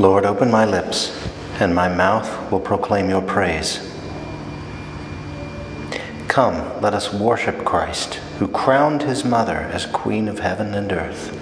Lord, open my lips, and my mouth will proclaim your praise. Come, let us worship Christ, who crowned his mother as Queen of heaven and earth.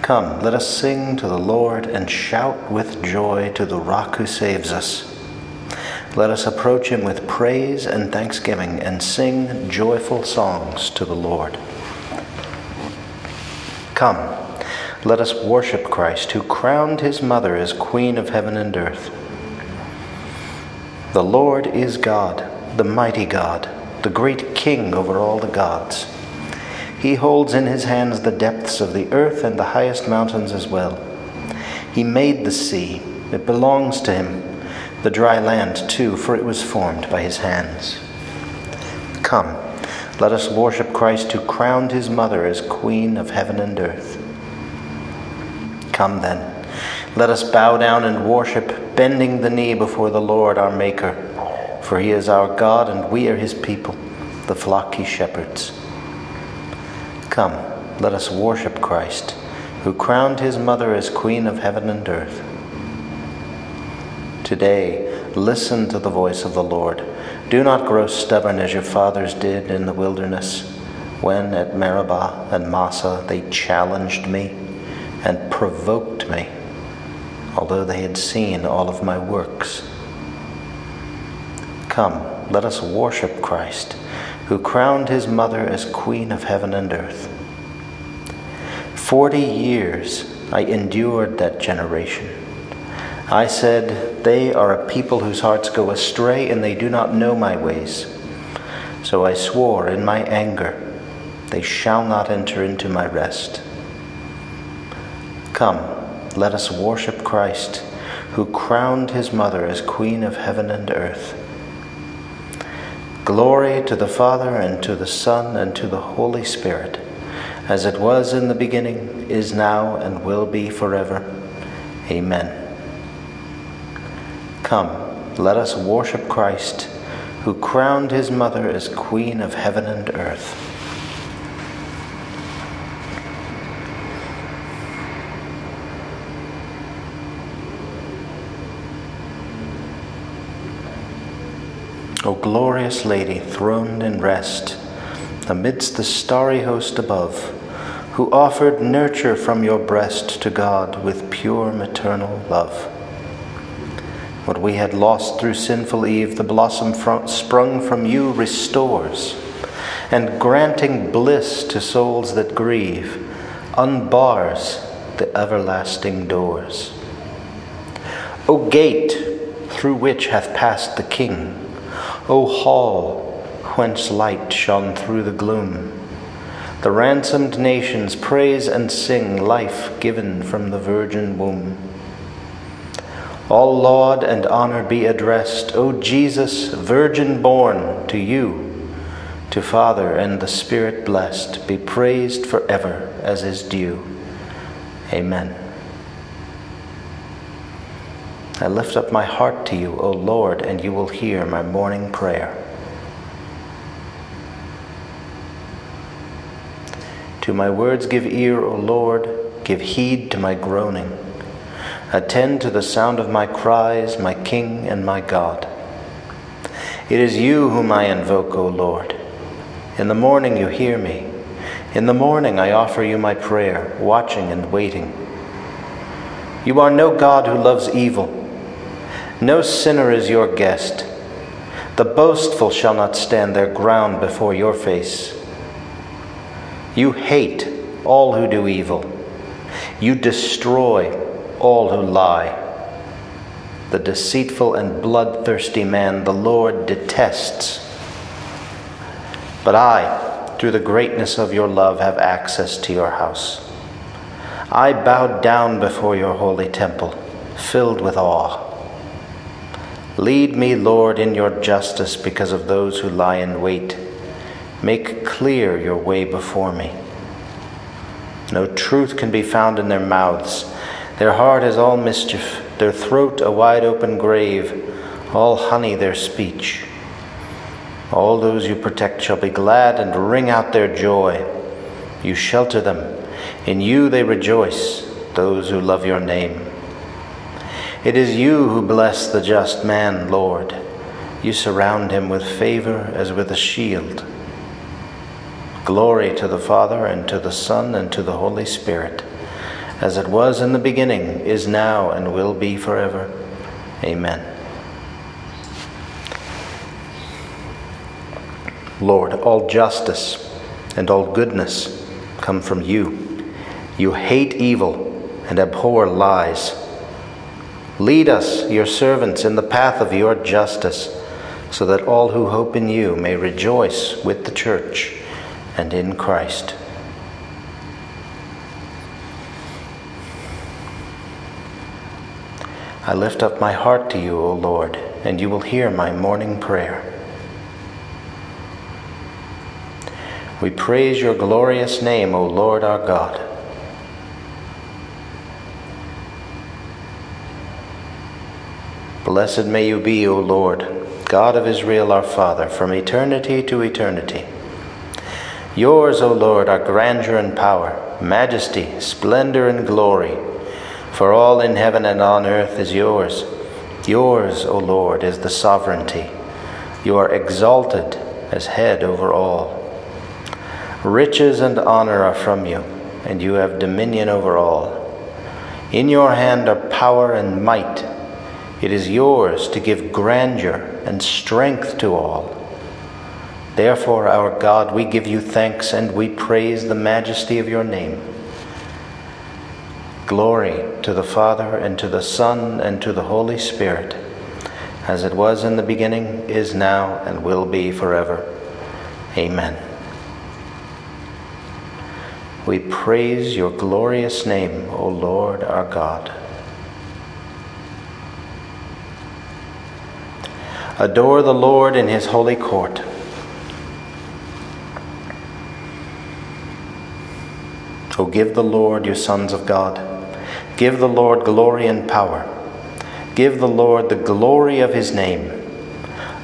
Come, let us sing to the Lord and shout with joy to the rock who saves us. Let us approach him with praise and thanksgiving and sing joyful songs to the Lord. Come, let us worship Christ, who crowned his mother as Queen of heaven and earth. The Lord is God, the mighty God, the great King over all the gods. He holds in his hands the depths of the earth and the highest mountains as well. He made the sea, it belongs to him, the dry land too, for it was formed by his hands. Come, let us worship Christ who crowned his mother as Queen of heaven and earth. Come then, let us bow down and worship, bending the knee before the Lord our Maker, for he is our God and we are his people, the flock he shepherds. Come, let us worship Christ, who crowned his mother as Queen of heaven and earth. Today, listen to the voice of the Lord. Do not grow stubborn as your fathers did in the wilderness, when at Meribah and Massah they challenged me and provoked me, although they had seen all of my works. Come, let us worship Christ, who crowned his mother as Queen of heaven and earth. Forty years I endured that generation. I said, They are a people whose hearts go astray, and they do not know my ways. So I swore in my anger, They shall not enter into my rest. Come, let us worship Christ, who crowned his mother as Queen of heaven and earth. Glory to the Father, and to the Son, and to the Holy Spirit, as it was in the beginning, is now, and will be forever. Amen. Come, let us worship Christ, who crowned his mother as Queen of heaven and earth. O glorious Lady, throned in rest, amidst the starry host above, who offered nurture from your breast to God with pure maternal love. What we had lost through sinful Eve, the blossom sprung from you restores, and granting bliss to souls that grieve, unbars the everlasting doors. O gate through which hath passed the King, O hall whence light shone through the gloom, the ransomed nations praise and sing life given from the virgin womb. All laud and honor be addressed, O Jesus, virgin born, to you, to Father and the Spirit blessed, be praised forever as is due. Amen. I lift up my heart to you, O Lord, and you will hear my morning prayer. To my words give ear, O Lord, give heed to my groaning. Attend to the sound of my cries, my King and my God. It is you whom I invoke, O Lord. In the morning you hear me. In the morning I offer you my prayer, watching and waiting. You are no God who loves evil no sinner is your guest. The boastful shall not stand their ground before your face. You hate all who do evil. You destroy all who lie. The deceitful and bloodthirsty man the Lord detests. But I, through the greatness of your love, have access to your house. I bowed down before your holy temple, filled with awe. Lead me, Lord, in your justice because of those who lie in wait. Make clear your way before me. No truth can be found in their mouths. Their heart is all mischief, their throat a wide open grave, all honey their speech. All those you protect shall be glad and ring out their joy. You shelter them, in you they rejoice. those who love your name. It is you who bless the just man, Lord. You surround him with favor as with a shield. Glory to the Father, and to the Son, and to the Holy Spirit, as it was in the beginning, is now, and will be forever. Amen. Lord, all justice and all goodness come from you. You hate evil and abhor lies. Lead us, your servants, in the path of your justice, so that all who hope in you may rejoice with the church and in Christ. I lift up my heart to you, O Lord, and you will hear my morning prayer. We praise your glorious name, O Lord our God. Blessed may you be, O Lord, God of Israel our Father, from eternity to eternity. Yours, O Lord, are grandeur and power, majesty, splendor, and glory. For all in heaven and on earth is yours. Yours, O Lord, is the sovereignty. You are exalted as head over all. Riches and honor are from you, and you have dominion over all. In your hand are power and might. It is yours to give grandeur and strength to all. Therefore, our God, we give you thanks and we praise the majesty of your name. Glory to the Father, and to the Son, and to the Holy Spirit, as it was in the beginning, is now, and will be forever. Amen. We praise your glorious name, O Lord our God. Adore the Lord in his holy court. O give the Lord, you sons of God. Give the Lord glory and power. Give the Lord the glory of his name.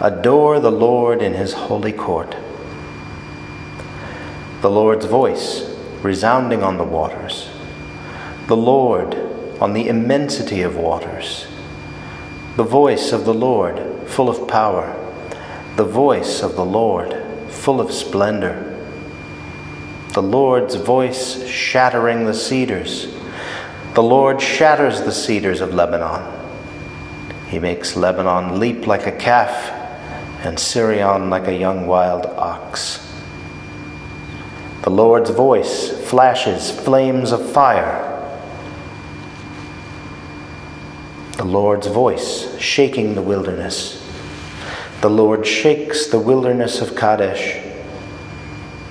Adore the Lord in his holy court. The Lord's voice resounding on the waters. The Lord on the immensity of waters. The voice of the Lord full of power. The voice of the Lord full of splendor the Lord's voice shattering the cedars. The Lord shatters the cedars of Lebanon. He makes Lebanon leap like a calf and Sirion like a young wild ox. The Lord's voice flashes flames of fire. The Lord's voice shaking the wilderness. The Lord shakes the wilderness of Kadesh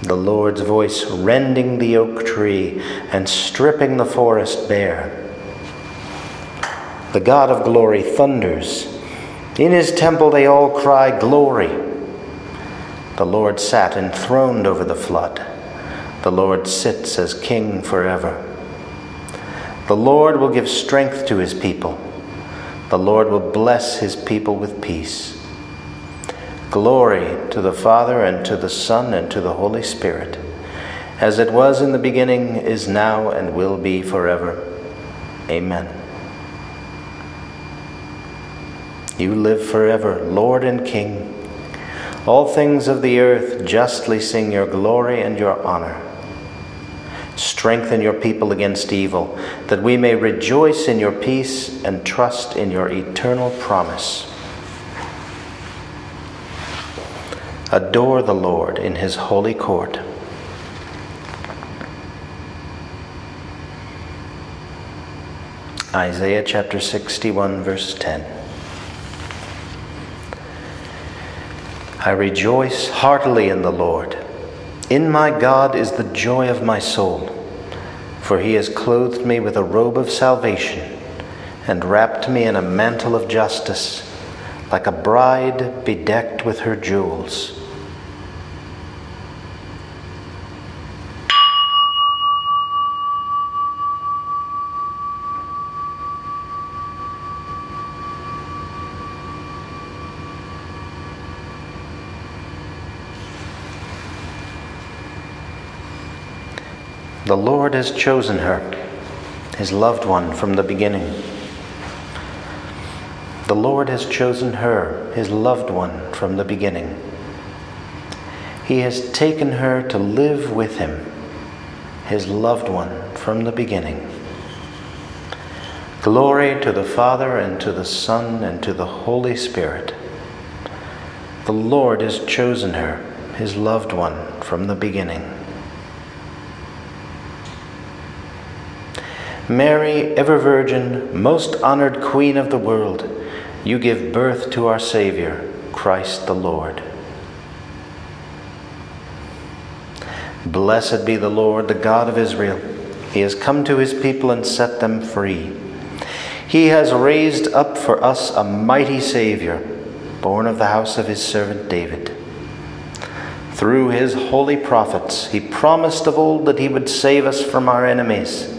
the Lord's voice rending the oak tree and stripping the forest bare. The God of glory thunders. In his temple they all cry, Glory. The Lord sat enthroned over the flood. The Lord sits as king forever. The Lord will give strength to his people. The Lord will bless his people with peace. Glory to the Father, and to the Son, and to the Holy Spirit, as it was in the beginning, is now, and will be forever. Amen. You live forever, Lord and King. All things of the earth justly sing your glory and your honor. Strengthen your people against evil, that we may rejoice in your peace and trust in your eternal promise. Adore the Lord in his holy court. Isaiah chapter 61, verse 10. I rejoice heartily in the Lord. In my God is the joy of my soul, for he has clothed me with a robe of salvation and wrapped me in a mantle of justice, like a bride bedecked with her jewels. The Lord has chosen her, his loved one from the beginning. The Lord has chosen her, his loved one, from the beginning. He has taken her to live with him, his loved one, from the beginning. Glory to the Father, and to the Son, and to the Holy Spirit. The Lord has chosen her, his loved one, from the beginning. Mary, ever Virgin, most honored Queen of the world, you give birth to our Savior, Christ the Lord. Blessed be the Lord, the God of Israel. He has come to his people and set them free. He has raised up for us a mighty Savior, born of the house of his servant David. Through his holy prophets, he promised of old that he would save us from our enemies,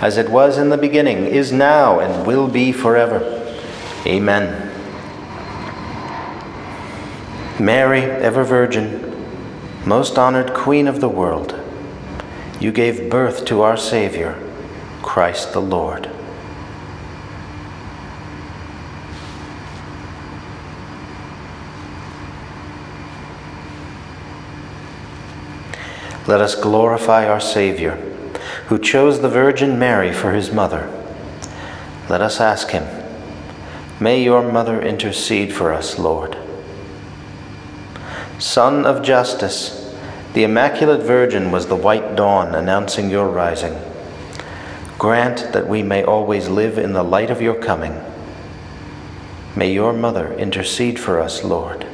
as it was in the beginning, is now, and will be forever. Amen. Mary, ever Virgin, most honored Queen of the world, you gave birth to our Savior, Christ the Lord. Let us glorify our Savior, who chose the Virgin Mary for his mother. Let us ask him, May your mother intercede for us, Lord. Sun of justice, the Immaculate Virgin was the white dawn announcing your rising. Grant that we may always live in the light of your coming. May your mother intercede for us, Lord.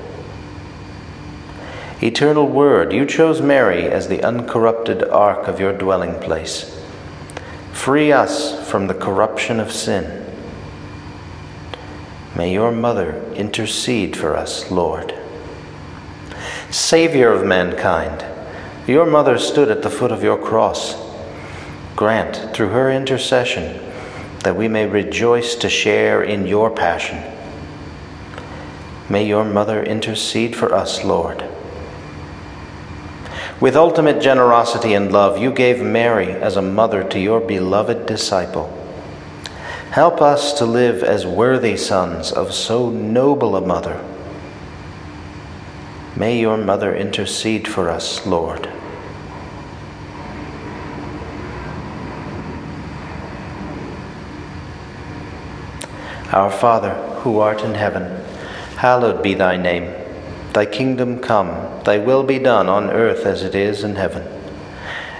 Eternal Word, you chose Mary as the uncorrupted ark of your dwelling place. Free us from the corruption of sin. May your mother intercede for us, Lord. Savior of mankind, your mother stood at the foot of your cross. Grant, through her intercession, that we may rejoice to share in your passion. May your mother intercede for us, Lord. With ultimate generosity and love, you gave Mary as a mother to your beloved disciple. Help us to live as worthy sons of so noble a mother May your mother intercede for us, Lord. Our Father, who art in heaven, hallowed be thy name. Thy kingdom come, thy will be done on earth as it is in heaven.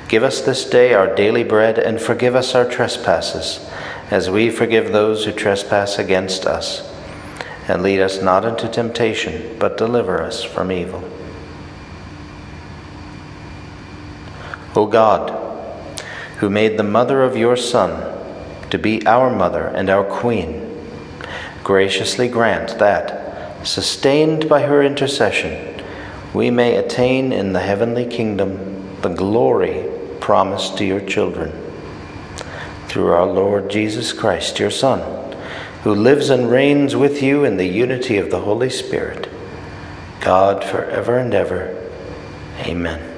Give us this day our daily bread, and forgive us our trespasses, as we forgive those who trespass against us and lead us not into temptation, but deliver us from evil. O God, who made the mother of your Son to be our mother and our queen, graciously grant that, sustained by her intercession, we may attain in the heavenly kingdom the glory promised to your children. Through our Lord Jesus Christ, your Son who lives and reigns with you in the unity of the Holy Spirit, God forever and ever. Amen.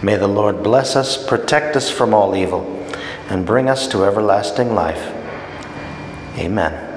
May the Lord bless us, protect us from all evil, and bring us to everlasting life. Amen.